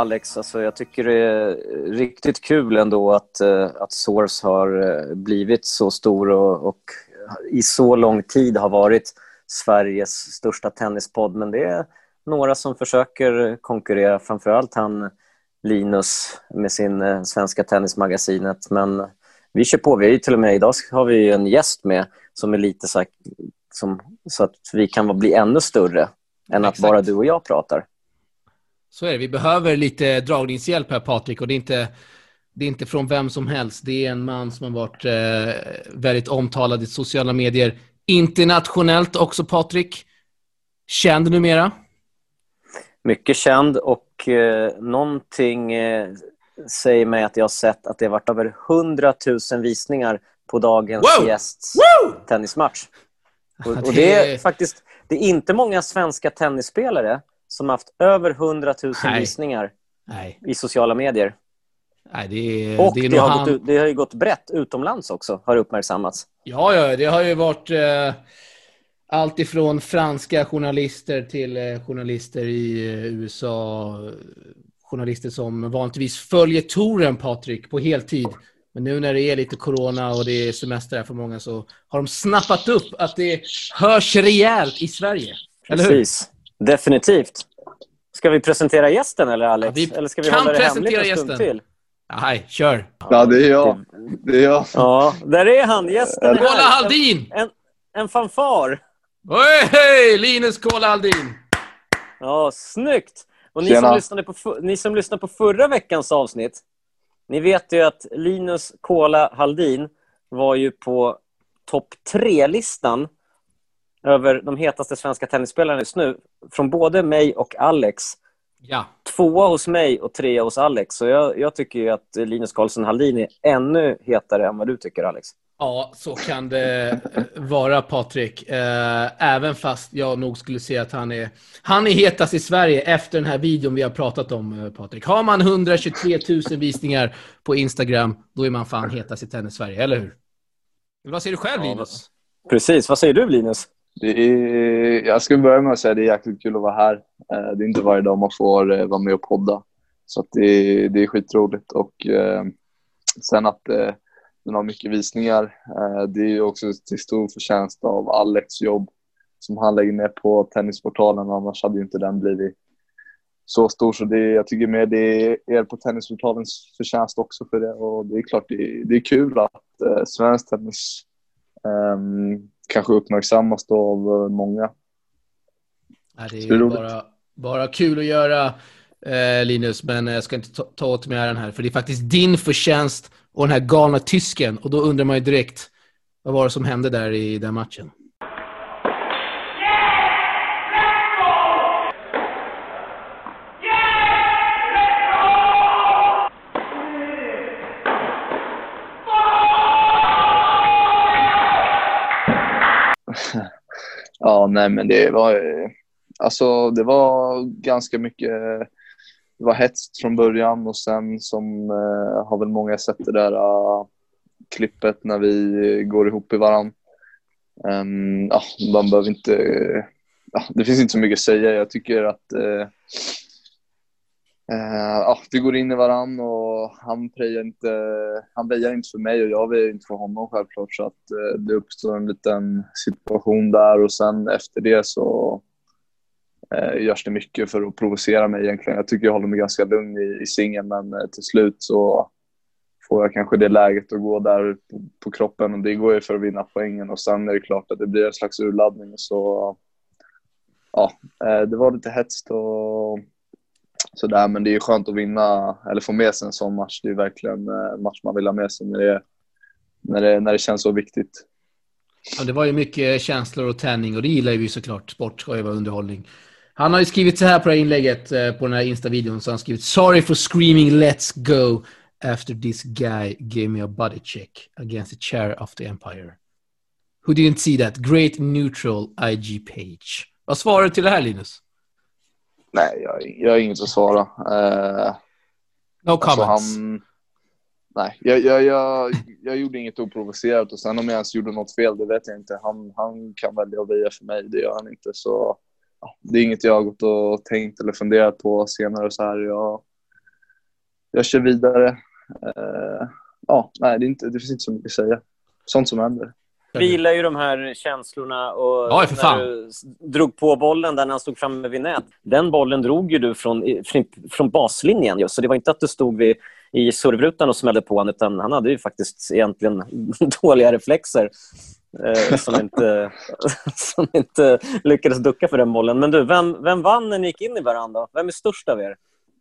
Alex. Alltså, jag tycker det är riktigt kul ändå att, eh, att Source har eh, blivit så stor och, och i så lång tid har varit Sveriges största tennispodd. Men det är några som försöker konkurrera, framförallt han Linus med sin eh, Svenska Tennismagasinet. Men vi kör på. Vi är till och med, idag har vi en gäst med som är lite så, här, som, så att vi kan bli ännu större än att bara du och jag pratar. Så är det. Vi behöver lite dragningshjälp här, Patrik. Och det är inte, det är inte från vem som helst. Det är en man som har varit eh, väldigt omtalad i sociala medier. Internationellt också, Patrik. Känd numera. Mycket känd och eh, någonting eh, säger mig att jag har sett att det har varit över 100 000 visningar på dagens wow! gästs Woo! tennismatch. Och, och det är faktiskt det är inte många svenska tennisspelare som haft över 100 000 Nej. visningar Nej. i sociala medier. Nej, det och det, det, har han... gått, det har ju gått brett utomlands också, har uppmärksammats. Ja, ja det har ju varit eh, allt ifrån franska journalister till eh, journalister i eh, USA. Journalister som vanligtvis följer touren, Patrik, på heltid. Men nu när det är lite corona och det är semester här för många så har de snappat upp att det hörs rejält i Sverige. Precis. Definitivt. Ska vi presentera gästen eller Alex? Ja, vi eller ska vi kan hålla det presentera gästen. Till? Nej, kör. Ja, det är jag. Det är jag. Ja, där är han. Gästen Kola Haldin! En, en, en fanfar. Hej, hej! Linus Kola Haldin. Ja, snyggt. Och ni som, lyssnade på, ni som lyssnade på förra veckans avsnitt, ni vet ju att Linus Kola Haldin var ju på topp tre-listan över de hetaste svenska tennisspelarna just nu. Från både mig och Alex. Ja. Tvåa hos mig och trea hos Alex. Så jag, jag tycker att Linus Karlsson Hallin är ännu hetare än vad du tycker, Alex. Ja, så kan det vara, Patrik. Eh, även fast jag nog skulle säga att han är, han är hetast i Sverige efter den här videon vi har pratat om, eh, Patrik. Har man 123 000 visningar på Instagram, då är man fan hetast i tennis-Sverige, eller hur? Vad säger du själv, Linus? Ja, precis. Vad säger du, Linus? Det är, jag ska börja med att säga att det är jäkligt kul att vara här. Eh, det är inte varje dag man får eh, vara med och podda. Så det, är, det är skitroligt. Och eh, sen att eh, den har mycket visningar. Det är också till stor förtjänst av Alex jobb som han lägger ner på Tennisportalen. Annars hade ju inte den blivit så stor. Så det, jag tycker mer det är er på Tennisportalens förtjänst också för det. Och det är klart det, det är kul att eh, svensk tennis um, kanske uppmärksammas då av eh, många. Ja, det är ju bara, bara kul att göra eh, Linus, men jag ska inte ta, ta åt mig äran här, för det är faktiskt din förtjänst och den här galna tysken. Och då undrar man ju direkt, vad var det som hände där i den matchen? Ja, nej men det var, alltså det var ganska mycket, det var hetskt från början och sen som eh, har väl många sett det där uh, klippet när vi går ihop i varandra. Um, ehm, ja, man behöver inte, ja, det finns inte så mycket att säga. Jag tycker att uh, Uh, Eh, ja, vi går in i varann och han prejar inte, han väjar inte för mig och jag väjar inte för honom självklart. Så att uh, det uppstår en liten situation där och sen efter det så uh, görs det mycket för att provocera mig egentligen. Jag tycker jag håller mig ganska lugn i, i singeln men uh, till slut så får jag kanske det läget att gå där på, på, kroppen och det går ju för att vinna poängen och sen är det klart att det blir en slags urladdning så ja, det var lite hetskt och sådär. Men det är ju skönt att vinna eller få med sig en sån match. Det är verkligen en match man vill ha med sig när det, när det, när det känns så viktigt. Ja, det var ju mycket känslor och tärning och det gillar vi såklart. Sport ska ju vara underhållning. Han har ju skrivit så här på det här inlägget, eh, på den här Insta-videon. Så han har skrivit “Sorry for screaming let's go after this guy gave me a body check against the chair of the empire. Who didn't see that? Great neutral IG page.” Vad svarar du till det här, Linus? Nej, jag, jag har inget att svara. Uh, no alltså comments. Han, nej, jag, jag, jag, jag gjorde inget oprovocerat och sen om jag ens gjorde något fel, det vet jag inte. Han, han kan välja att väja för mig, det gör han inte. Så ja, det är inget jag har gått och tänkt eller funderat på senare så här. Jag, jag kör vidare. Uh, ja, nej, det, är inte, det finns inte så mycket att säga. Sånt som händer. Vi gillar ju de här känslorna och ja, för fan. när du drog på bollen där när han stod framme vid nät. Den bollen drog ju du från, från baslinjen. Just, så det var inte att du stod vid, i servrutan och smällde på honom utan han hade ju faktiskt egentligen dåliga reflexer eh, som, inte, som inte lyckades ducka för den bollen. Men du, vem, vem vann när ni gick in i varandra? Vem är störst av er?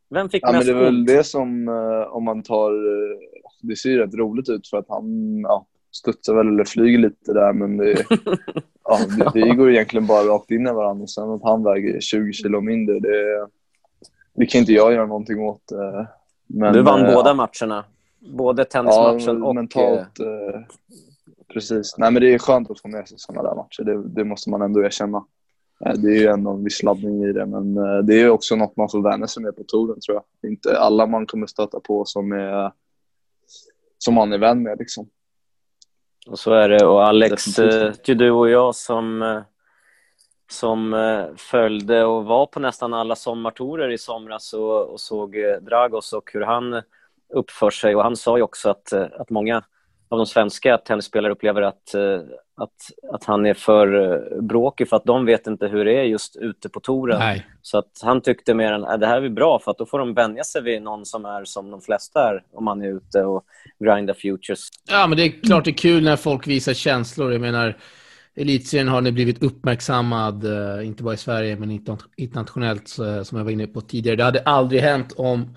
Vem fick ja, mest men Det är väl ont? det som, eh, om man tar... Eh, det ser ju rätt roligt ut för att han ja, studsar väl eller flyger lite där men det, ja, det, det går egentligen bara rakt in i varandra. Och sen att han väger 20 kilo mindre, det, det kan inte jag göra någonting åt. eh, Men, du vann eh, båda matcherna. Både tennismatchen ja, och... mentalt. Eh, precis. Nej, men det är skönt att få med sig sådana där matcher. Det, det måste man ändå erkänna. Eh, Det är ju ändå en viss laddning i det, men eh, det är också något man får vänja sig med på touren tror jag. Det är inte alla man kommer stöta på som, är, som man är vän med. Liksom. Och så är det. Och Alex, eh, du och jag som, eh, som eh, följde och var på nästan alla sommartorer i somras och, och såg Dragos och hur han uppför sig. Och han sa ju också att, att många av de svenska tennisspelare upplever att, eh, att, att han är för eh, bråkig för att de vet inte hur det är just ute på touren. Nej. Så att han tyckte mer än att det här är bra för att då får de vänja sig vid någon som är som de flesta är om man är ute och grindar futures. Ja, men det är klart det är kul när folk visar känslor. Jag menar, elitserien har nu blivit uppmärksammad, eh, inte bara i Sverige, men interna- internationellt, som jag var inne på tidigare. Det hade aldrig hänt om,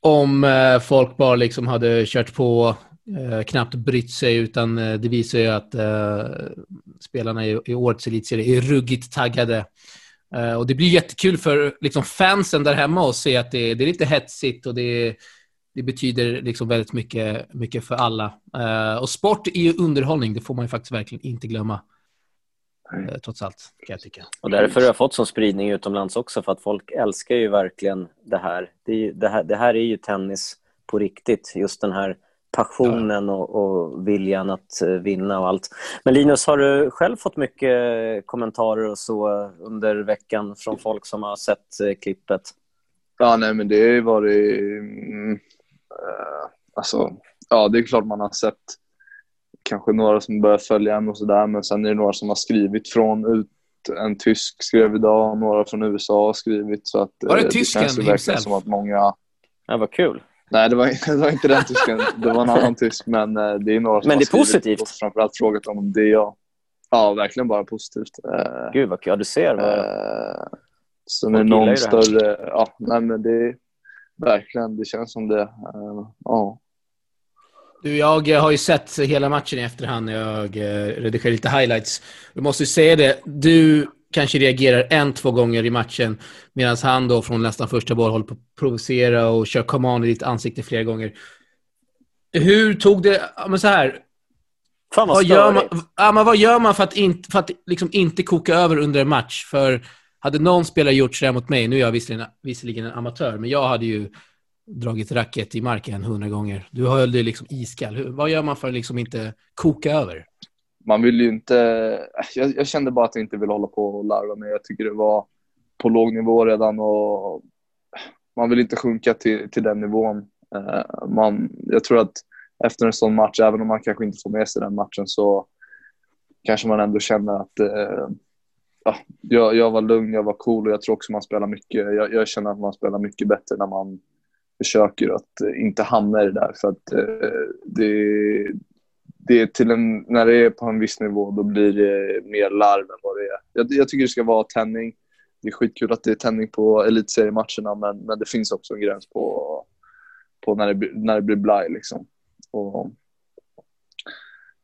om folk bara liksom hade kört på, eh, knappt brytt sig, utan eh, det visar ju att eh, spelarna i, i årets elitserie är ruggigt taggade. Eh, och det blir jättekul för liksom, fansen där hemma att se att det, det är lite hetsigt och det är det betyder liksom väldigt mycket, mycket för alla. Eh, och sport är ju underhållning, det får man ju faktiskt verkligen inte glömma. Trots allt, kan jag tycka. Och därför har jag fått sån spridning utomlands också, för att folk älskar ju verkligen det här. Det, är ju, det, här, det här är ju tennis på riktigt, just den här passionen och, och viljan att eh, vinna och allt. Men Linus, har du själv fått mycket kommentarer och så under veckan från folk som har sett eh, klippet? Ja, nej, men det har ju varit... Mm, eh, alltså, ja, det är klart man har sett kanske några som börjar följa en och sådär, men sen är det några som har skrivit från ut. En tysk skrev idag, några från USA har skrivit. Så att, Var det eh, tysken känns verkligen som att många... Ja, vad kul. Nej, det var, det var inte den tysken. Det var en annan tysk, men eh, det är några som Men det är positivt. och framförallt frågat om det är jag. Ja, verkligen bara positivt. Eh, Gud, vad kul. Ja, du ser. Vad... Eh, så när ju någon större... Ja, nej men det... Verkligen, det känns som det. Ja. Du, jag har ju sett hela matchen i efterhand när jag redigerar lite highlights. Jag måste ju säga det, du kanske reagerar en, två gånger i matchen medan han då från nästan första boll håller på att provocera och kör command i ditt ansikte flera gånger. Hur tog det... Men så här, Fan vad vad gör, man, ja, men vad gör man för att, inte, för att liksom inte koka över under en match? För hade någon spelare gjort sådär mot mig, nu är jag visserligen, visserligen en amatör, men jag hade ju dragit racket i marken hundra gånger. Du höll dig liksom iskall. Hur, vad gör man för att liksom inte koka över? Man vill ju inte... Jag, jag kände bara att jag inte ville hålla på och larva mig. Jag tycker det var på låg nivå redan och man vill inte sjunka till, till den nivån. Eh, man, jag tror att efter en sån match, även om man kanske inte får med sig den matchen, så kanske man ändå känner att eh, ja, jag, jag var lugn, jag var cool och jag tror också man spelar mycket. Jag, jag känner att man spelar mycket bättre när man försöker att inte hamna i det där. För att eh, det, det till en, när det är på en viss nivå då blir det mer larv än vad det är. Jag, jag tycker det ska vara tändning. Det är skitkul att det är tändning på elitseriematcherna men, men det finns också en gräns på, på när, det, blir- när det blir blaj. Liksom. Och,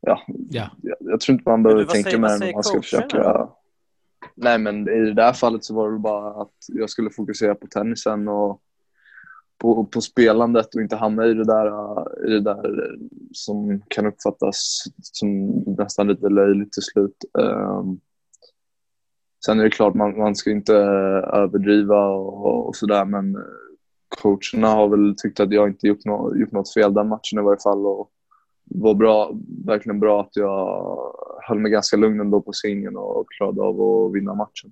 ja, Ja. jag, jag tror inte man Men behöver du, vad tänka säger- mer än att man ska försöka. Nej, men i det där fallet så var det bara att jag skulle fokusera på tennisen och på, på spelandet och inte hamna i det där, i det där som kan uppfattas som nästan lite löjligt till slut. Ehm, sen är det klart, man, man ska inte överdriva och, och sådär, men coacherna har väl tyckt att jag inte gjort, no gjort något fel den matchen i varje fall. Och var bra, verkligen bra att jag höll mig ganska lugn ändå på singeln och klarade av att vinna matchen.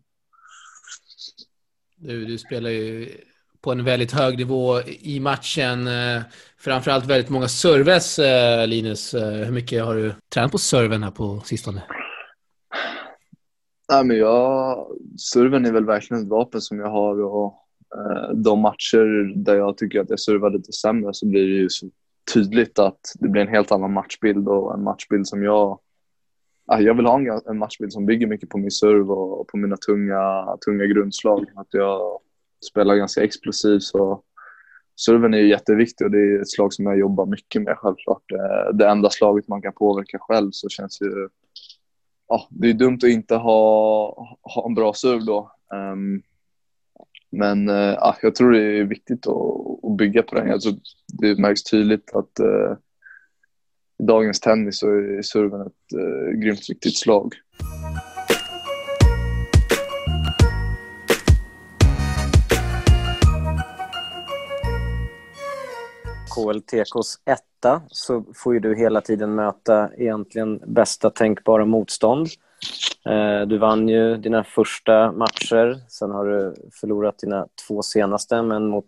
Du, du spelar ju på en väldigt hög nivå i matchen. Eh, framförallt väldigt många serves, eh, Linus. Eh, hur mycket har du tränat på serven här på sistone? Nej, men jag, serven är väl verkligen ett vapen som jag har och de matcher där jag tycker att jag servar lite sämre så blir det ju så tydligt att det blir en helt annan matchbild och en matchbild som jag jag vill ha en matchbild som bygger mycket på min serve och på mina tunga, tunga grundslag. Att jag spelar ganska explosivt. Så serven är ju jätteviktig och det är ett slag som jag jobbar mycket med självklart. Eh, det enda slaget man kan påverka själv så känns ju... Ja, det är dumt att inte ha, ha en bra serve då. Um, men uh, jag tror det är viktigt att, att bygga på den. Alltså, det märks tydligt att uh, i dagens tennis så är serven ett uh, grymt viktigt slag. KLTKs etta så får ju du hela tiden möta egentligen bästa tänkbara motstånd. Eh, du vann ju dina första matcher, sen har du förlorat dina två senaste, men mot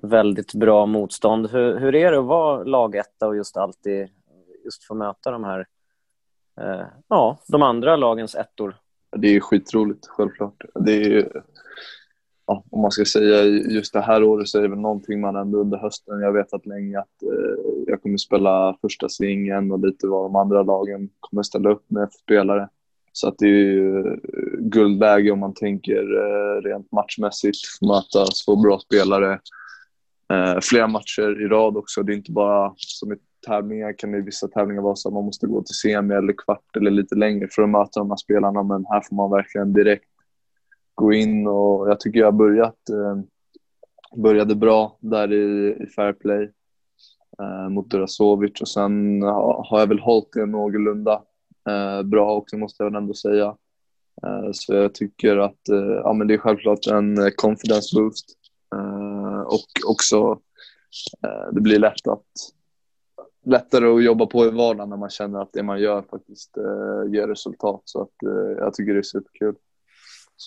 väldigt bra motstånd. Hur, hur är det att vara lagetta och just alltid just få möta de här, eh, ja, de andra lagens ettor? Det är skitroligt, självklart. Det är ja, om man ska säga just det här året så är det väl någonting man ändå under hösten, jag vet att länge att eh, jag kommer spela första singeln och lite vad de andra lagen kommer ställa upp med för spelare. Så att det är ju eh, guldläge om man tänker eh, rent matchmässigt, möta så bra spelare. Eh, flera matcher i rad också, det är inte bara som i tävlingar kan det i vissa tävlingar vara så att man måste gå till semi eller kvart eller lite längre för att möta de här spelarna, men här får man verkligen direkt gå in och jag tycker jag har börjat, eh, började bra där i, i fair play eh, mot Durasovic och sen har jag väl hållit det någorlunda eh, bra också måste jag väl ändå säga. Eh, så jag tycker att eh, ja, men det är självklart en eh, confidence boost eh, och också eh, det blir lätt att lättare att jobba på i vardagen när man känner att det man gör faktiskt eh, ger resultat. Så att, jag tycker det är superkul.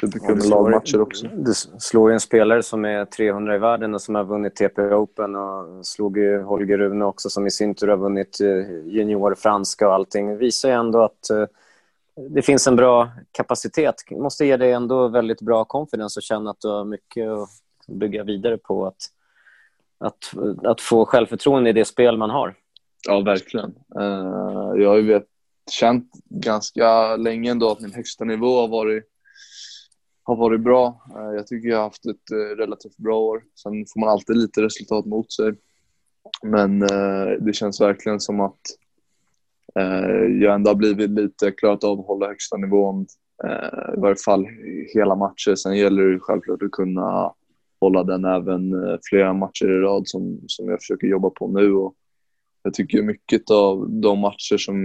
Superkul med lagmatcher också. Du slår ju en spelare som är 300 i världen och som har vunnit TP Open och slog ju Holger Rune också som i sin tur har vunnit eh, junior franska och allting. Det visar ju ändå att eh, det finns en bra kapacitet. Det måste ge dig ändå väldigt bra confidence och känna att du har mycket att bygga vidare på. Att, att, att få självförtroende i det spel man har. Ja, verkligen. Uh, jag har ju känt ganska länge ändå att min högsta nivå har varit har varit bra. Eh, jag tycker jag har haft ett eh, relativt bra år. Sen får man alltid lite resultat mot sig. Men eh, det känns verkligen som att jag ändå har blivit lite klarat av att hålla högsta nivån. I varje fall hela matcher. Sen gäller det självklart att kunna hålla den även flera matcher i rad som, som jag försöker jobba på nu. Och jag tycker mycket av de matcher som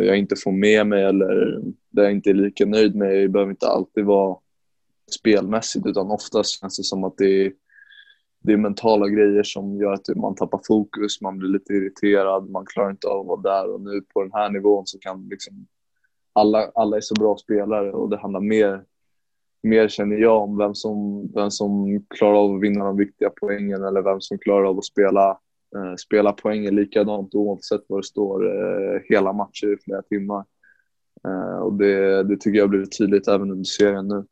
jag inte får med mig eller där jag inte är lika nöjd med behöver inte alltid vara spelmässigt utan oftast känns det som att det är, det är mentala grejer som gör att man tappar fokus, man blir lite irriterad, man klarar inte av att vara där och nu på den här nivån så kan liksom alla, alla är så bra spelare och det handlar mer, mer känner jag om vem som, vem som klarar av att vinna de viktiga poängen eller vem som klarar av att spela, eh, spela poängen likadant oavsett vad det står eh, hela matcher i flera timmar. Eh, och det, det tycker jag har blivit tydligt även under serien nu.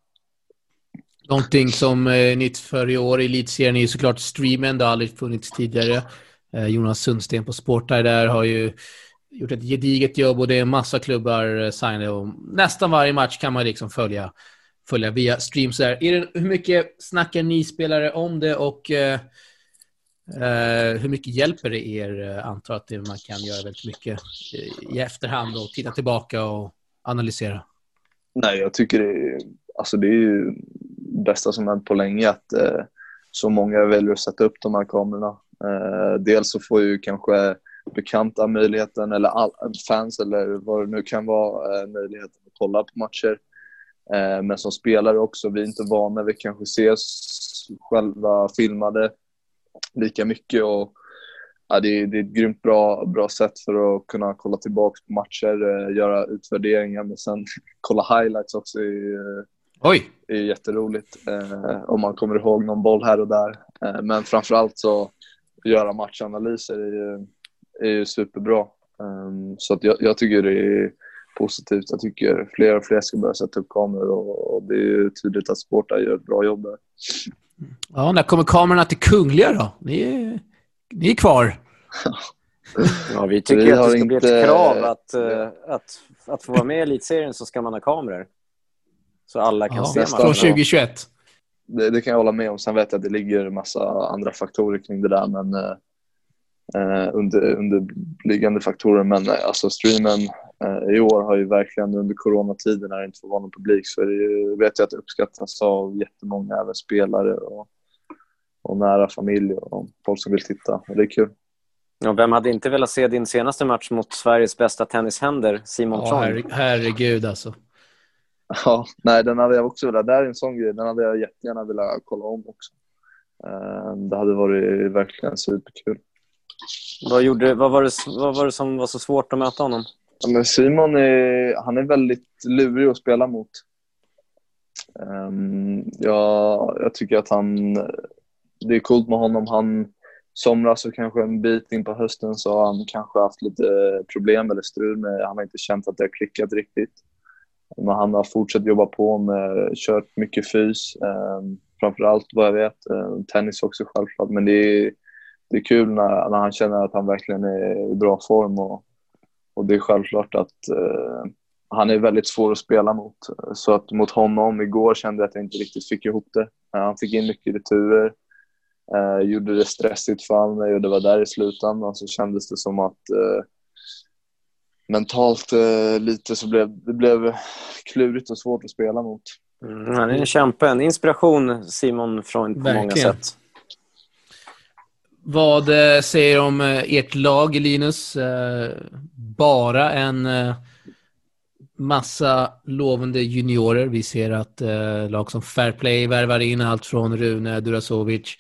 Någonting som är nytt för i år i elitserien är ju såklart streamen. Det har aldrig funnits tidigare. Eh, Jonas Sundsten på Sportar där har ju gjort ett gediget jobb och det är en massa klubbar eh, signade. Och nästan varje match kan man liksom följa, följa via streams. Där. Är det, hur mycket snackar ni spelare om det och eh, hur mycket hjälper det er? Antar att det, man kan göra väldigt mycket i efterhand och titta tillbaka och analysera. Nej, jag tycker det är, alltså det är ju bästa som hänt på länge att eh, så många väljer att sätta upp de här kamerorna. Eh, dels så får ju kanske bekanta möjligheten, eller all, fans eller vad det nu kan vara, eh, möjligheten att kolla på matcher. Eh, men som spelare också, vi är inte vana Vi kanske ses själva filmade lika mycket. Och, ja, det, är, det är ett grymt bra, bra sätt för att kunna kolla tillbaka på matcher, eh, göra utvärderingar, men sen kolla highlights också. är Oj! Det är jätteroligt. Eh, om man kommer ihåg någon boll här och där. Eh, men framförallt så göra matchanalyser är ju, är ju superbra. Um, så att jag, jag, tycker det är positivt. Jag tycker fler och fler ska börja sätta upp kameror och, och det är ju tydligt att Sporta gör ett bra jobb där. Ja, när kommer kamerorna till Kungliga då? Ni är, ni är kvar. ja, vi tycker vi att det ska inte... bli ett krav att, uh, att, att få vara med i Elitserien så ska man ha kameror. Så alla kan ja, se Från 2021? Det, det, kan jag hålla med om. Sen vet jag att det ligger en massa andra faktorer kring det där, men uh, under, underliggande faktorer. Men uh, alltså streamen uh, i år har ju verkligen under coronatiden när det inte får vara någon publik så är det ju, vet jag att det uppskattas av jättemånga, även spelare och, och nära familj och folk som vill titta. Och det är kul. Ja, vem hade inte velat se din senaste match mot Sveriges bästa tennishänder, Simon ja, Herre, herregud alltså. Ja, nej, den hade jag också velat. Det är en sån grej. Den hade jag jättegärna velat kolla om också. Ehm, det hade varit verkligen superkul. Vad, gjorde, vad, var det, vad var det som var så svårt att möta honom? Ja, men Simon är, han är väldigt lurig att spela mot. Um, ja, jag tycker att han... Det är coolt med honom. Han somras och kanske en bit in på hösten så har han kanske haft lite problem eller strul med... Han har inte känt att det har klickat riktigt. Men han har fortsatt jobba på med, kört mycket fys. Ehm, framförallt vad jag vet. Eh, tennis också självklart. Men det är, det är kul när, när han känner att han verkligen är i bra form. Och, och det är självklart att uh, han är väldigt svår att spela mot. Så att mot honom igår kände jag att jag inte riktigt fick ihop det. Uh, han fick in mycket returer. Uh, gjorde det stressigt för mig och det var där i slutändan så kändes det som att uh, mentalt uh, lite så blev det blev klurigt och svårt att spela mot. Mm, han är en kämpe, en inspiration Simon Freund på Verkligen. många sätt. Vad säger du om ert lag, Linus? Bara en massa lovande juniorer. Vi ser att lag som Fairplay värvar in allt från Rune Durasovic,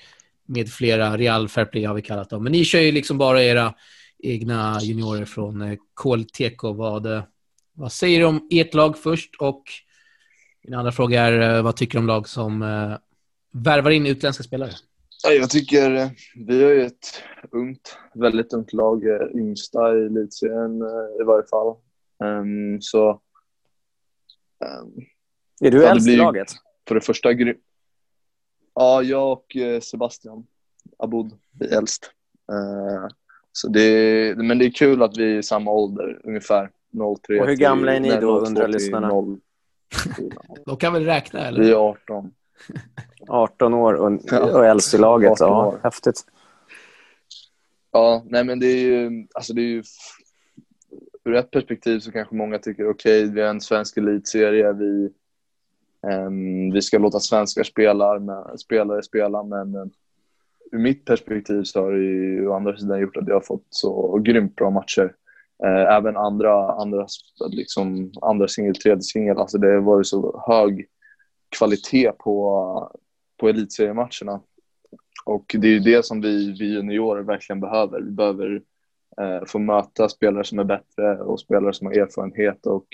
med flera. Real Fairplay har vi kallat dem. Men ni kör ju liksom bara era egna juniorer från eh, KLTK. Vad, eh, vad säger du om ert lag först? Och min andra fråga är, eh, vad tycker du om lag som värvar in utländska spelare? Jag tycker vi har ju ett ungt, väldigt ungt lag, yngsta i elitserien i varje fall. Um, så... Um, är du äldst i laget? För det första Ja, jag och Sebastian Aboud är äldst. Så det, men det är kul att vi är i samma ålder, ungefär 03. Och hur gamla är ni då, undrar lyssnarna? De kan väl räkna, eller? Vi är 18. 18 år och, och äldst i laget. Ja, häftigt. Ja, nej men det är ju, alltså det är ju, ur ett perspektiv så kanske många tycker okej, okay, vi är en svensk elitserie, vi Um, vi ska låta svenskar spela, spelare spela, men um, ur mitt perspektiv så har det ju å andra sidan gjort att jag har fått så grymt bra matcher. Eh, även andra, andra, liksom, andra singel, tredje singel, alltså det har varit så hög kvalitet på, på elitseriematcherna. Och det är ju det som vi, vi juniorer verkligen behöver. Vi behöver eh, få möta spelare som är bättre och spelare som har erfarenhet och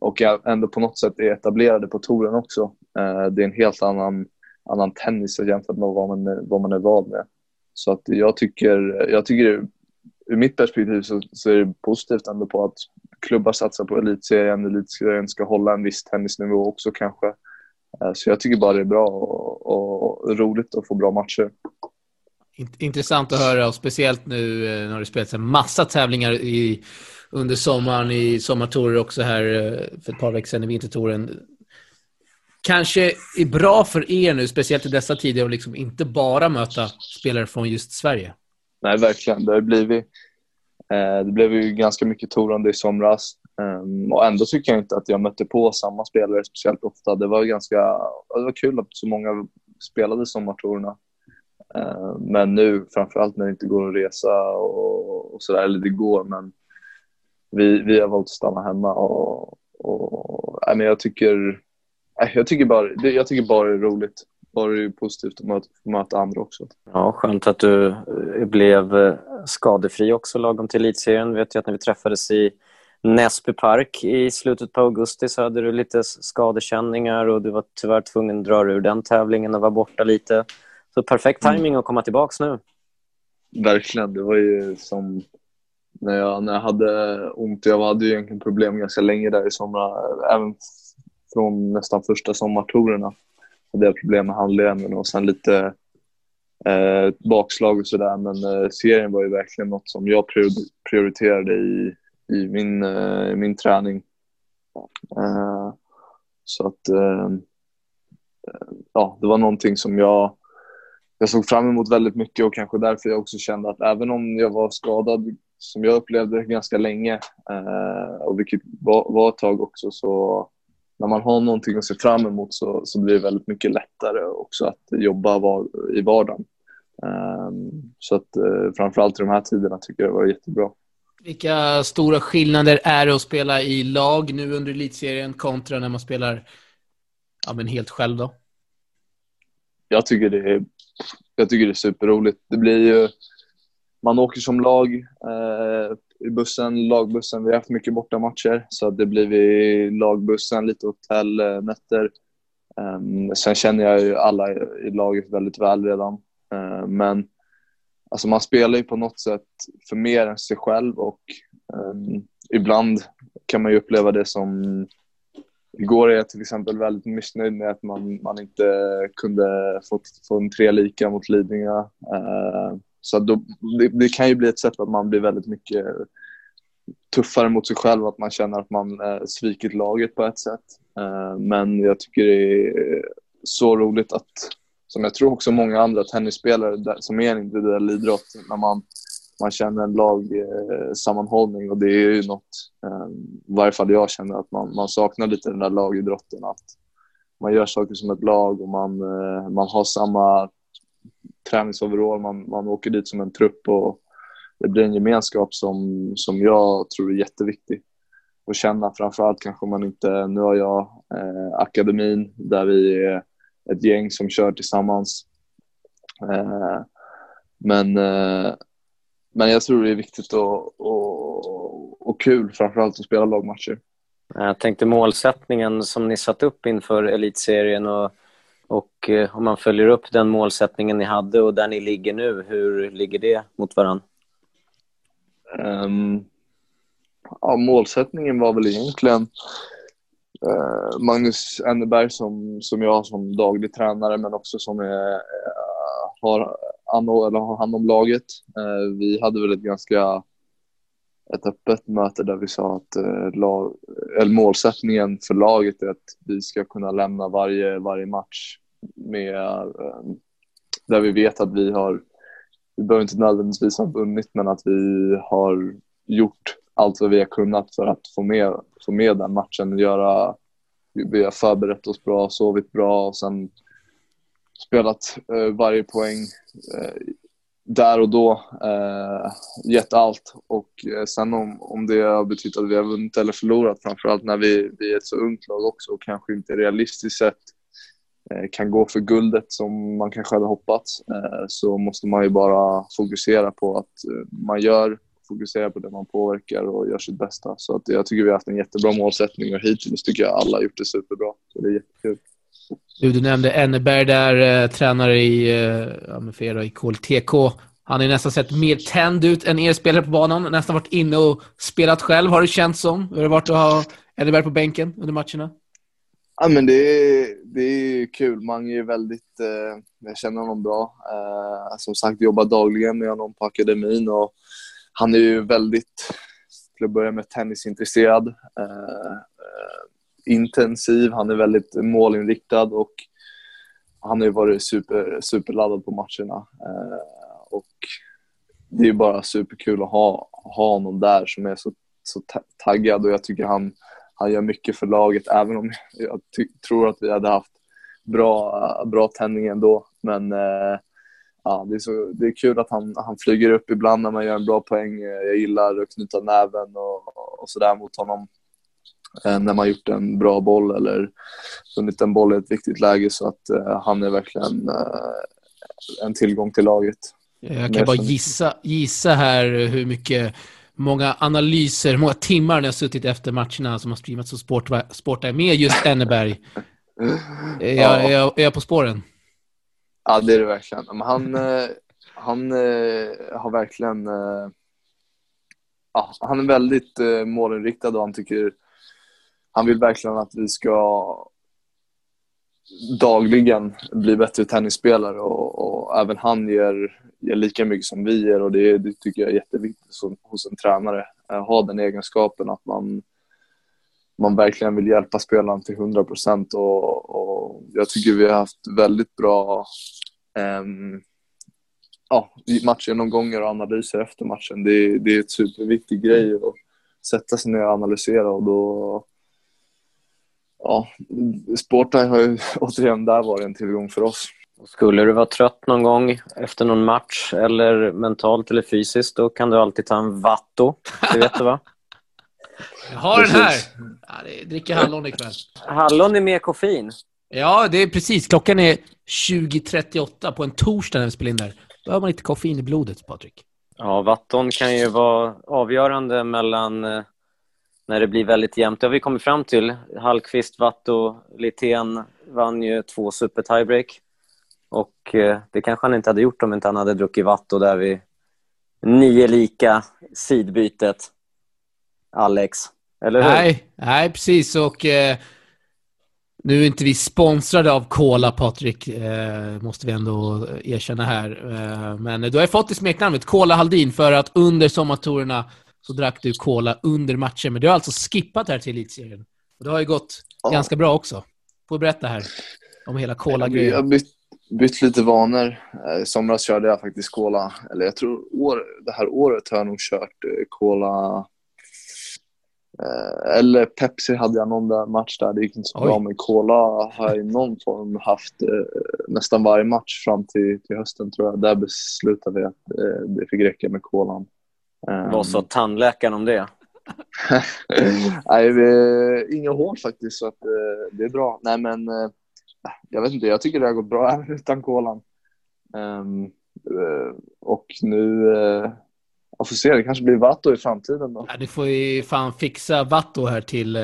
och ändå på något sätt är etablerade på touren också. Eh, det är en helt annan, annan tennis jämfört med vad man, vad man är van med. Så att jag tycker, jag tycker ur mitt perspektiv så, så är det positivt ändå på att klubbar satsar på elitserien. Elitserien ska hålla en viss tennisnivå också kanske. Eh, så jag tycker bara det är bra och, och roligt att få bra matcher. Intressant att höra och speciellt nu eh, när det spelats en massa tävlingar i under sommaren i sommartorer också här eh, för ett par veckor sedan i vintertouren. Kanske är bra för er nu, speciellt i dessa tider, att liksom inte bara möta spelare från just Sverige. Nej, verkligen. Det har blivit eh, det blev ju ganska mycket torande i somras ehm, och ändå tycker jag inte att jag mötte på samma spelare speciellt ofta. Det var ganska det var kul att så många spelade sommartorerna. Ehm, men nu, framförallt när det inte går att resa och, och sådär, eller det går, men vi, vi har valt att stanna hemma och, och nej, men jag tycker, jag tycker bara, jag tycker bara det är roligt. Bara det är positivt att möta, möta andra också. Ja, skönt att du eh, blev eh, skadefri också lagom till elitserien. Vet jag att när vi träffades i Näsby Park i slutet på augusti så hade du lite skadekänningar och du var tyvärr tvungen att dra ur den tävlingen och vara borta lite. så perfekt mm. timing att komma tillbaka nu. Verkligen. Det var ju som när jag, när jag hade ont. Jag hade ju egentligen problem ganska länge där i somras. Även från nästan första sommartourerna hade jag problem med handleden och sen lite eh, bakslag och sådär. Men eh, serien var ju verkligen något som jag prioriterade i, i min, eh, min träning. Eh, så att eh, ja, det var någonting som jag, jag såg fram emot väldigt mycket och kanske därför jag också kände att även om jag var skadad, som jag upplevde ganska länge, eh, och vilket var, var ett tag också, så när man har någonting att se fram emot så, så blir det väldigt mycket lättare också att jobba var, i vardagen. Um, så att uh, framförallt i de här tiderna tycker jag det var jättebra. Vilka stora skillnader är det att spela i lag nu under elitserien kontra när man spelar ja, men helt själv då? Jag tycker det är, jag tycker det är superroligt. Det blir ju, man åker som lag eh, i bussen, lagbussen. Vi har haft mycket bortamatcher så det blir vi lagbussen, lite hotellnätter. Um, sen känner jag ju alla i laget väldigt väl redan. Uh, men alltså man spelar ju på något sätt för mer än sig själv och um, ibland kan man ju uppleva det som Igår är jag till exempel väldigt missnöjd med att man, man inte kunde få, få en tre lika mot Lidingö. Uh, så då, det, det, kan ju bli ett sätt att man blir väldigt mycket tuffare mot sig själv, att man känner att man eh, svikit laget på ett sätt. Eh, men jag tycker det är så roligt att, som jag tror också många andra tennisspelare där, som är en individuell idrott, när man man känner en lagsammanhållning eh, och det är ju något, eh, i varje fall jag känner att man, man saknar lite den där lagidrotten. Att man gör saker som ett lag och man, eh, man har samma träningsoverall, man, man åker dit som en trupp och det blir en gemenskap som, som jag tror är jätteviktig att känna. Framförallt kanske man inte, nu har jag eh, akademin där vi är ett gäng som kör tillsammans. Eh, men eh, men jag tror det är viktigt och, och, och kul framförallt att spela lagmatcher. Jag tänkte målsättningen som ni satt upp inför elitserien och, och eh, om man följer upp den målsättningen ni hade och där ni ligger nu, hur ligger det mot varandra? Um, ehm, ja, målsättningen var väl egentligen uh, Magnus Enneberg som, som jag som daglig tränare men också som är, uh, har eller har hand om laget. Uh, vi hade väl ett ganska ett öppet möte där vi sa att eh, lag, eller målsättningen för laget är att vi ska kunna lämna varje, varje match med eh, där vi vet att vi har, vi behöver inte nödvändigtvis ha vunnit men att vi har gjort allt vad vi har kunnat för att få med, få med den matchen. Göra, vi har förberett oss bra, sovit bra och sen spelat eh, varje poäng eh, där och då, eh, gett allt. Och eh, sen om, om det har betytt att vi har vunnit eller förlorat, framförallt när vi, vi är ett så ungt lag också och kanske inte realistiskt sett eh, kan gå för guldet som man kanske hade hoppats, eh, så måste man ju bara fokusera på att eh, man gör fokusera på det man påverkar och gör sitt bästa. Så att jag tycker vi har haft en jättebra målsättning och hittills tycker jag alla har gjort det superbra. Så det är jättekul. Du, du nämnde Enneberg där, eh, tränare i, eh, för med i KLTK. Han har nästan sett mer tänd ut än er spelare på banan. Nästan varit inne och spelat själv, har det känts som. Hur har det varit att ha Enneberg på bänken under matcherna? Ja, men det, är, det är kul. Man är väldigt... Eh, jag känner honom bra. Eh, som sagt, jobbar dagligen med honom på akademin. Och han är ju väldigt, till att börja med, tennisintresserad. Eh, intensiv, han är väldigt målinriktad och han har ju varit super, superladdad på matcherna. Eh, och det är bara superkul att ha, ha honom där som är så, så taggad och jag tycker han, han gör mycket för laget även om jag tror att vi hade haft bra, bra tändning ändå. Men eh, ja, det, är så, det är kul att han, han flyger upp ibland när man gör en bra poäng. Jag gillar att knyta näven och, och sådär mot honom. Eh, när man gjort en bra boll eller funnit en boll i ett viktigt läge så att uh, han är verkligen uh, en tillgång till laget. Jag kan bara gissa, gissa här hur mycket många analyser, många timmar ni har suttit efter matcherna som har streamats på Sport, Sporta med just Enneberg. är, jag, är, jag, är jag på spåren? Ja, det är det verkligen. Men han, eh, han har verkligen... Ja, han är väldigt målinriktad och han tycker... Han vill verkligen att vi ska dagligen bli bättre tennisspelare och, och även han ger, ger, lika mycket som vi ger och det, det tycker jag är jätteviktigt som, hos en tränare. Att ha den egenskapen att man, man verkligen vill hjälpa spelaren till 100 procent och, och, jag tycker vi har haft väldigt bra um, ja, matchgenomgångar och analyser efter matchen. Det, det är en superviktig grej att sätta sig ner och analysera och då ja, sporten har ju återigen där varit en tillgång för oss. Skulle du vara trött någon gång efter någon match, eller mentalt eller fysiskt, då kan du alltid ta en Vatto. Det vet du va? Jag har den här! Ja, det dricker hallon ikväll. Hallon är med koffein. Ja, det är precis. Klockan är 20.38 på en torsdag när vi spelar in där. Då har man lite koffein i blodet, Patrik. Ja, Vatton kan ju vara avgörande mellan eh, när det blir väldigt jämnt. Det har vi kommit fram till. Hallqvist, Vatto, Litén vann ju två super tiebreak. Och eh, det kanske han inte hade gjort om inte han hade druckit Vatto där vid nio lika sidbytet. Alex, eller hur? Nej, nej precis. Och eh, nu är inte vi sponsrade av Cola, Patrik, eh, måste vi ändå erkänna här. Eh, men du har fått det smeknamnet Cola Haldin för att under sommartorerna så drack du cola under matchen. Men du har alltså skippat här till elitserien. Och det har ju gått ja. ganska bra också. Får berätta här om hela cola-grejen. Jag har bytt, bytt lite vanor. I somras körde jag faktiskt cola. Eller jag tror år, det här året har jag nog kört eh, cola eh, eller Pepsi hade jag någon där match där, det gick inte så Oj. bra. Men Cola har jag i någon form haft eh, nästan varje match fram till, till hösten tror jag. Där beslutade vi att eh, det fick räcka med Colan. Vad sa tandläkaren om det? Nej, inga hål faktiskt, så att, eh, det är bra. Nej, men eh, jag vet inte, jag tycker det har gått bra utan kolan. Um, och nu, uh, jag får se, det kanske blir Vatto i framtiden då. Ja, du får ju fan fixa Vatto här till,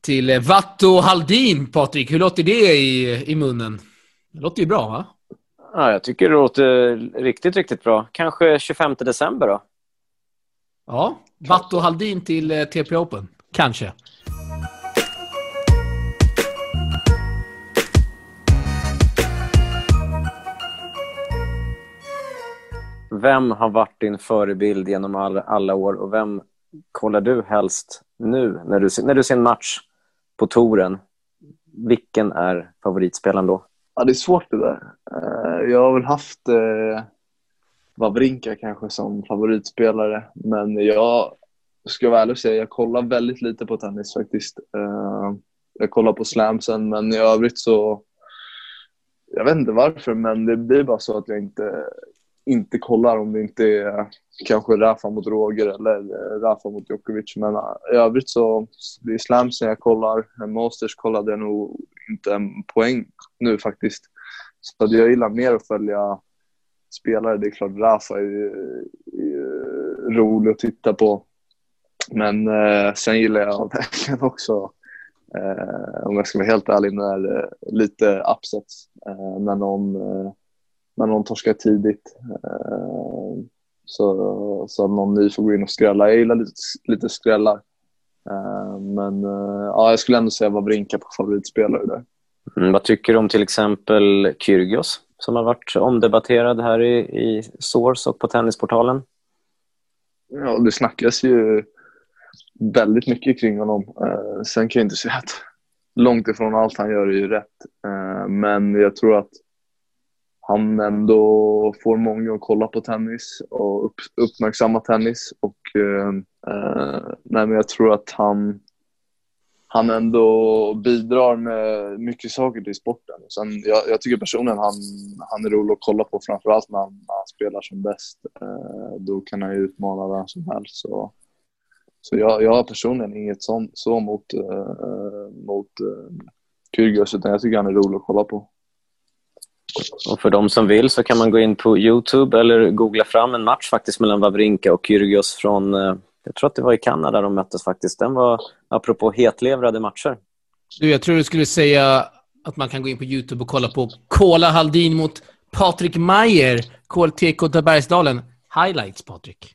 till Vatto Haldin, Patrik. Hur låter det i, i munnen? Det låter ju bra, va? Ja, jag tycker det låter riktigt, riktigt bra. Kanske 25 december då? Ja, Vatto Haldin till eh, TP Open. Kanske. Vem har varit din förebild genom alla, alla år och vem kollar du helst nu när du, när du ser en match på touren? Vilken är favoritspelaren då? Ja, det är svårt det där. Eh, jag har väl haft eh, Wawrinka kanske som favoritspelare, men jag ska vara ärlig och säga jag kollar väldigt lite på tennis faktiskt. Eh, jag kollar på slamsen, men i övrigt så... Jag vet inte varför, men det blir bara så att jag inte, inte kollar om det inte är kanske Rafa mot Roger eller eh, Rafa mot Djokovic. Men eh, i övrigt så det är slamsen jag kollar. Masters kollade jag nog inte en poäng nu faktiskt. Så jag gillar mer att följa spelare. Det är klart Rafa är, är rolig att titta på. Men eh, sen gillar jag verkligen också, eh, om jag ska vara helt ärlig, när, eh, lite upsets. Eh, när, någon, eh, när någon torskar tidigt. Eh, så, så att någon ny får gå in och skrälla. Jag gillar lite, lite skrällar. Eh, men ja, jag skulle ändå säga Wawrinka på favoritspelare där. Mm, vad tycker du om till exempel Kyrgios som har varit omdebatterad här i, i Source och på Tennisportalen? Ja, det snackas ju väldigt mycket kring honom. Eh, sen kan jag inte säga att långt ifrån allt han gör är ju rätt. Eh, men jag tror att han ändå får många att kolla på tennis och upp, uppmärksamma tennis. Och, eh, Uh, nej, men jag tror att han han ändå bidrar med mycket saker till sporten. Sen, jag, jag tycker personligen han, han är rolig att kolla på, framförallt när han, när han spelar som bäst. Uh, då kan han ju utmana vem som helst. Så, så jag, jag har personligen inget sånt, så mot, uh, mot uh, Kyrgios, utan jag tycker han är rolig att kolla på. Och för de som vill så kan man gå in på Youtube eller googla fram en match faktiskt mellan Wawrinka och Kyrgios från jag tror att det var i Kanada de möttes faktiskt. Den var apropå hetlevrade matcher. Du, jag tror du skulle säga att man kan gå in på YouTube och kolla på Kola Haldin mot Patrik Mayer, KLTK Bergsdalen. Highlights, Patrik.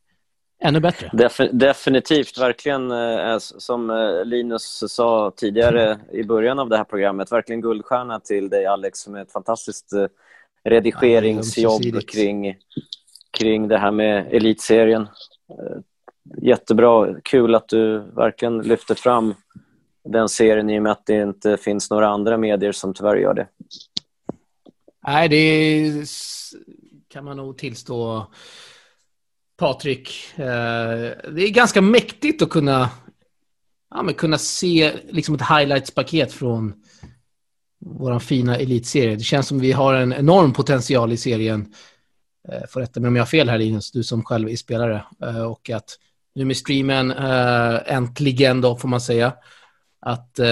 Ännu bättre. Def definitivt, verkligen eh, som eh, Linus sa tidigare i början av det här programmet, verkligen guldstjärna till dig Alex med ett fantastiskt eh, redigeringsjobb kring, kring det här med elitserien. Jättebra, kul att du verkligen lyfter fram den serien i och med att det inte finns några andra medier som tyvärr gör det. Nej, det kan man nog tillstå. Patrik, eh, det är ganska mäktigt att kunna, ja, men kunna se liksom ett highlights-paket från vår fina elitserie. Det känns som vi har en enorm potential i serien. Eh, får rätta mig om jag har fel här Linus, du som själv är spelare. Eh, och att nu med streamen, eh, äntligen då får man säga, att eh,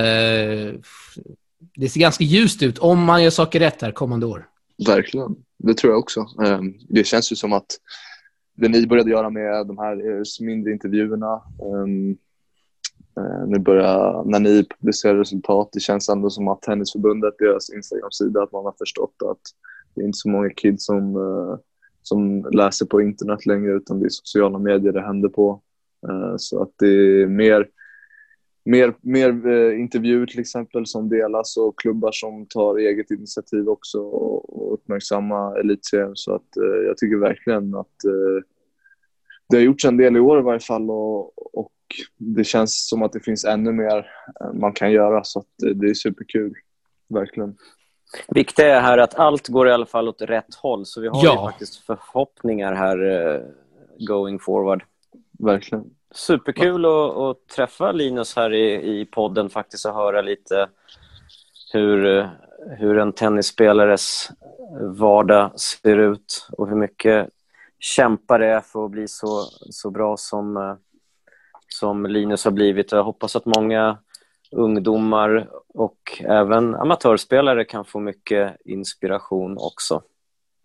det ser ganska ljust ut om man gör saker rätt här kommande år. Verkligen, det tror jag också. Eh, det känns ju som att det ni började göra med de här mindre intervjuerna. Ehm, nu börjar, när ni publicerar resultat, det känns ändå som att Tennisförbundet, deras Instagram-sida, att man har förstått att det är inte så många kids som, som läser på internet längre utan det är sociala medier det händer på. Uh, så att det är mer, mer, mer intervjuer till exempel som delas och klubbar som tar eget initiativ också och, uppmärksamma elitserien. Så att jag tycker verkligen att det har gjorts en del i år i varje fall och, och det känns som att det finns ännu mer eh, man kan göra så att det är superkul, verkligen. Viktigt är här att allt går i alla fall åt rätt håll så vi har ja. faktiskt förhoppningar här going forward. Verkligen. Superkul att, att träffa Linus här i, i podden faktiskt och höra lite hur, hur en tennisspelares vardag ser ut och hur mycket kämpar det för att bli så, så bra som, som Linus har blivit. Jag hoppas att många ungdomar och även amatörspelare kan få mycket inspiration också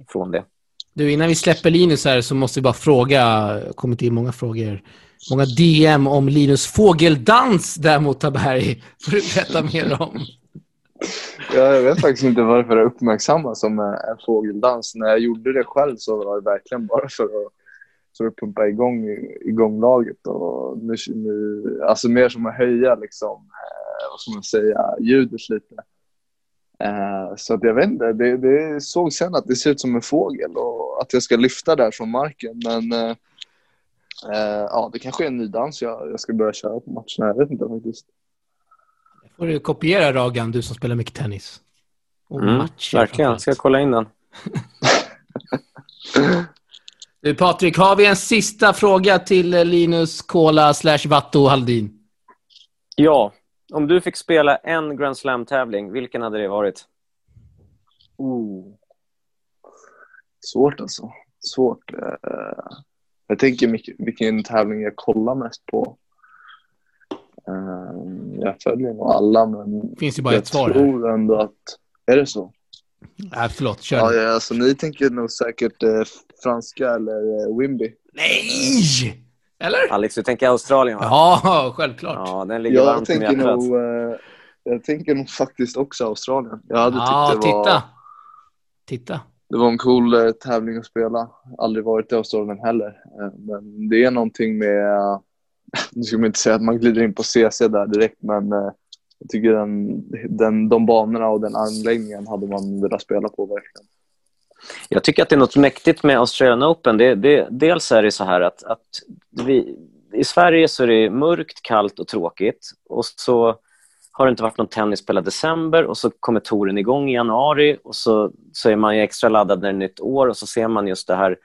från det. Du, innan vi släpper Linus här så måste vi bara fråga, det kommit in många frågor, många DM om Linus fågeldans där mot Taberg. får du berätta mer om. Jag vet faktiskt inte varför det uppmärksammas som en fågeldans. När jag gjorde det själv så var det verkligen bara för att, för att pumpa igång, igång laget. Och nu, nu, alltså mer som att höja liksom, eh, vad ska man säga, ljudet lite. Eh, så att jag vet inte, det, det såg sen att det ser ut som en fågel och att jag ska lyfta där från marken. Men eh, eh ja, det kanske är en ny dans jag, jag ska börja köra på matcherna. Jag vet inte faktiskt får du kopiera Ragan, du som spelar mycket tennis. Och mm, matcher, verkligen, jag ska kolla in den. du Patrik, har vi en sista fråga till Linus Kola slash Vatto Haldin? Ja, om du fick spela en Grand Slam-tävling, vilken hade det varit? Oh. Svårt alltså. Svårt. Eh, jag tänker vilken tävling jag kollar mest på. Ehm, jag följer nog alla, men finns ju bara ett svar jag tror här. ändå att... Är det så? Nej, förlåt. Kör. Ja, ja, alltså, ni tänker nog säkert eh, franska eller eh, Wimby. Nej! Eller? Alex, du tänker Australien, va? Ja, självklart. Ja, den ligger jag varmt tänker nog, eh, Jag tänker nog faktiskt också Australien. Jag hade ja, tyckt det var... titta. Det var en cool eh, tävling att spela. Aldrig varit i Australien heller. Eh, men det är någonting med eh, nu ska man inte säga att man glider in på CC där direkt, men eh, jag tycker den, den, de banorna och den anläggningen hade man velat spela på verkligen. Jag tycker att det är något mäktigt med Australian Open. Det, det, dels är det så här att, att vi, i Sverige så är det mörkt, kallt och tråkigt. Och så har det inte varit någon tennis hela december och så kommer touren igång i januari och så, så är man extra laddad när det är nytt år och så ser man just det här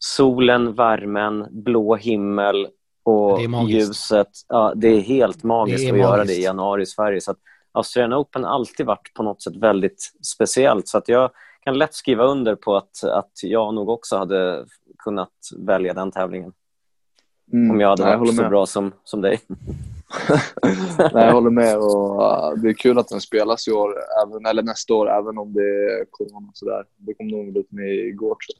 solen, värmen, blå himmel och ljuset. Ja, det är helt magiskt är att magiskt. göra det i januari i Sverige. Så att Australian Open har alltid varit på något sätt väldigt speciellt. Så att jag kan lätt skriva under på att, att jag nog också hade kunnat välja den tävlingen. Mm. Om jag hade Nej, varit jag så bra som, som dig. Nej, jag håller med. Och, uh, det är kul att den spelas i år, även, eller nästa år, även om det är corona och sådär. Det kom nog ut med igår. Så.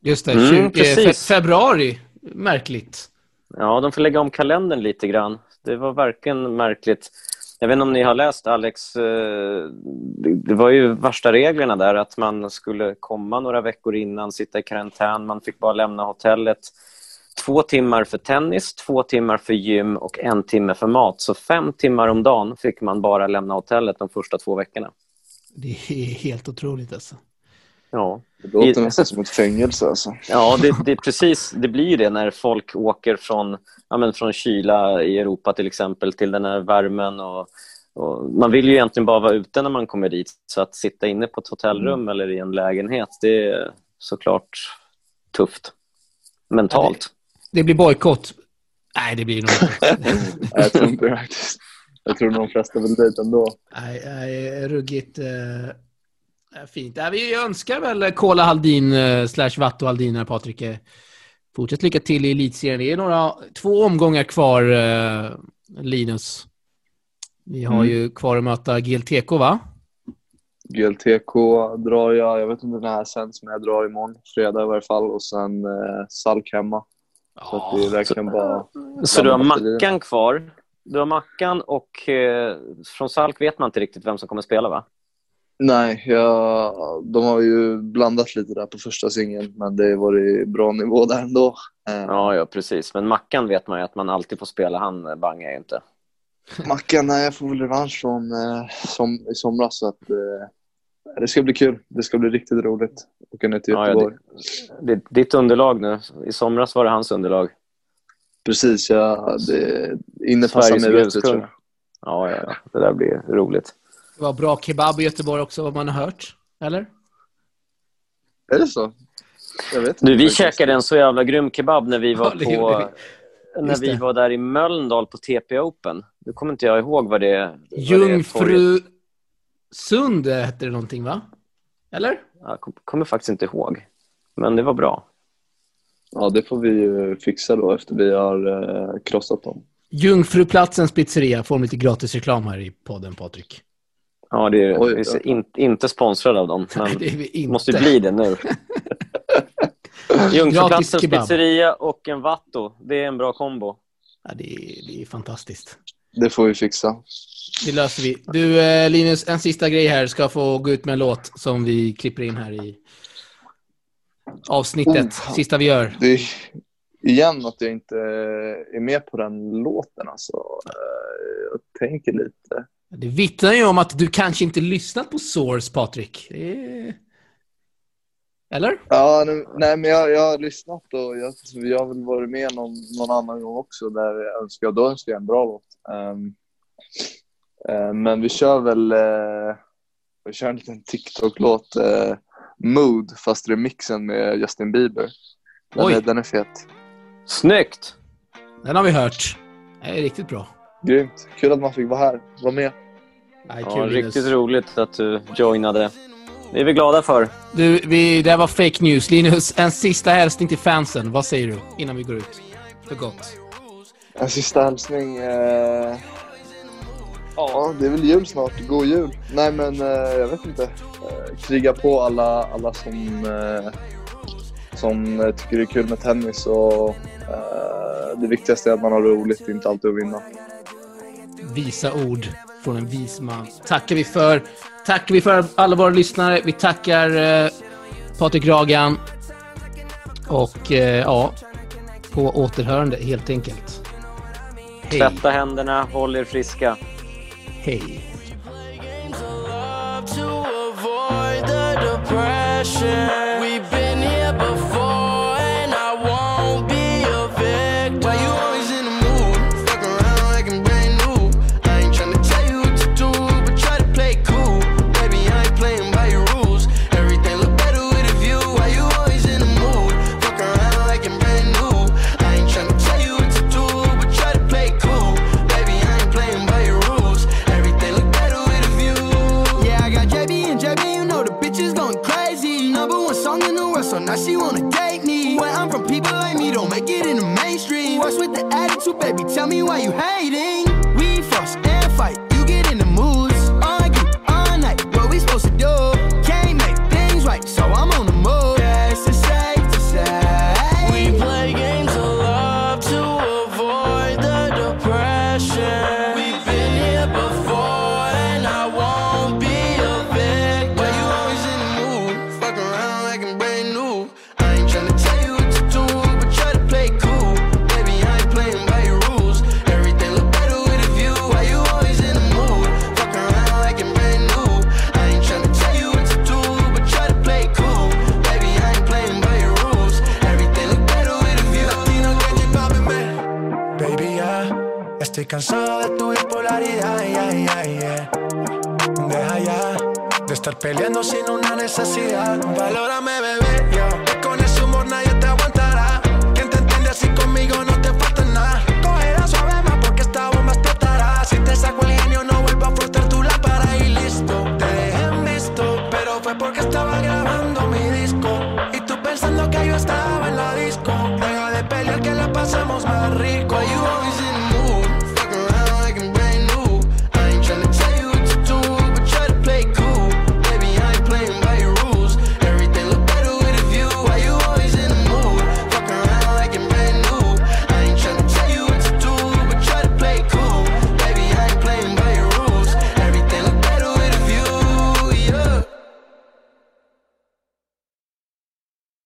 Just det, mm, 20 februari märkligt. Ja, de får lägga om kalendern lite grann. Det var verkligen märkligt. Jag vet inte om ni har läst, Alex, eh, det var ju värsta reglerna där, att man skulle komma några veckor innan, sitta i karantän, man fick bara lämna hotellet två timmar för tennis, två timmar för gym och en timme för mat. Så fem timmar om dagen fick man bara lämna hotellet de första två veckorna. Det är helt otroligt alltså. Ja. Det låter nästan som ett fängelse alltså. Ja, det, det, precis, det blir det när folk åker från, ja, men från kyla i Europa till exempel till den här värmen. Och, och man vill ju egentligen bara vara ute när man kommer dit. Så att sitta inne på ett hotellrum mm. eller i en lägenhet, det är såklart tufft. Mentalt. Det, blir bojkott. Nej, det blir nog inte. jag tror inte det faktiskt. Jag tror de flesta vill dit ändå. Nej, nej ruggigt. Eh Fint. Vi önskar väl Kola Haldin eh, slash Vatto Haldin här, Patrik. Eh, fortsätt lycka till i elitserien. Det är några, två omgångar kvar, eh, Linus. Vi har mm. ju kvar att möta GLTK, va? GLTK drar jag, jag vet inte när det här sänds, men jag drar imorgon, fredag i varje fall, och sen eh, Salk hemma. Så att det är verkligen så, bara... Så du har Mackan kvar? Du har Mackan och eh, från Salk vet man inte riktigt vem som kommer spela, va? Nej, jag, de har ju blandat lite där på första singeln, men det har varit bra nivå där ändå. Eh, ja, ja, precis. Men Mackan vet man ju att man alltid får spela. Han bangar ju inte. Mackan, nej, jag får väl revansch från eh, som, i somras. Så att, eh, det ska bli kul. Det ska bli riktigt roligt. Åka ner till Göteborg. Ja, det, det, ditt underlag nu. I somras var det hans underlag. Precis, ja. Det innefattar mig bättre, tror jag. Ja, ja, ja. Det där blir roligt. Det var bra kebab i Göteborg också, vad man har hört. Eller? Är det så? Jag vet inte. Du, vi käkade en så jävla grym kebab när vi var på... När vi var där i Mölndal på TP Open. Nu kommer inte jag ihåg vad det... Jungfru... Sund hette det någonting, va? Eller? Jag kommer faktiskt inte ihåg. Men det var bra. Ja, det får vi ju fixa då efter vi har eh, krossat dem. Jungfruplatsens pizzeria får lite gratis reklam här i podden, Patrik. Ja, det är, Oj, är in, inte sponsrad av dem, men Nej, det måste bli det nu. Jungfruplatsens pizzeria och en Vatto. Det är en bra kombo. Ja, det, är, det är fantastiskt. Det får vi fixa. Det löser vi. Du, eh, Linus, en sista grej här. Ska få gå ut med en låt som vi klipper in här i avsnittet. Oh, Sista vi gör. Det igen att jag inte är med på den låten. Alltså. Eh, jag tänker lite. Det vittnar ju om att du kanske inte lyssnat på Source, Patrik. Är... Eller? Ja, nej, men jag, jag har lyssnat och jag, jag har väl varit med någon, någon annan gång också där jag önskar, då önskar jag en bra låt. Um, men vi kör väl, uh, vi kör en liten TikTok-låt, uh, Mood, fast remixen med Justin Bieber. Den, Oj. Är, den är fet. Snyggt! Den har vi hört. Det är riktigt bra. Grymt. Kul att man fick vara här, vara med. Nej, ja, riktigt roligt att du joinade. Det är vi glada för. Du, vi, det var fake news. Linus, en sista hälsning till fansen. Vad säger du innan vi går ut? För gott. En sista hälsning? Eh... Ja, det är väl jul snart. God jul. Nej, men eh, jag vet inte. Eh, kriga på alla, alla som, eh, som tycker det är kul med tennis. Och, eh, det viktigaste är att man har roligt, inte alltid att vinna. Visa ord från en vis man. Tackar vi för. Tackar vi för alla våra lyssnare. Vi tackar eh, Patrik Ragan. Och eh, ja, på återhörande helt enkelt. Hej. Tvätta händerna, håll er friska. Hej. Baby, tell me why you hating. We necesidad. Valórame, bebé,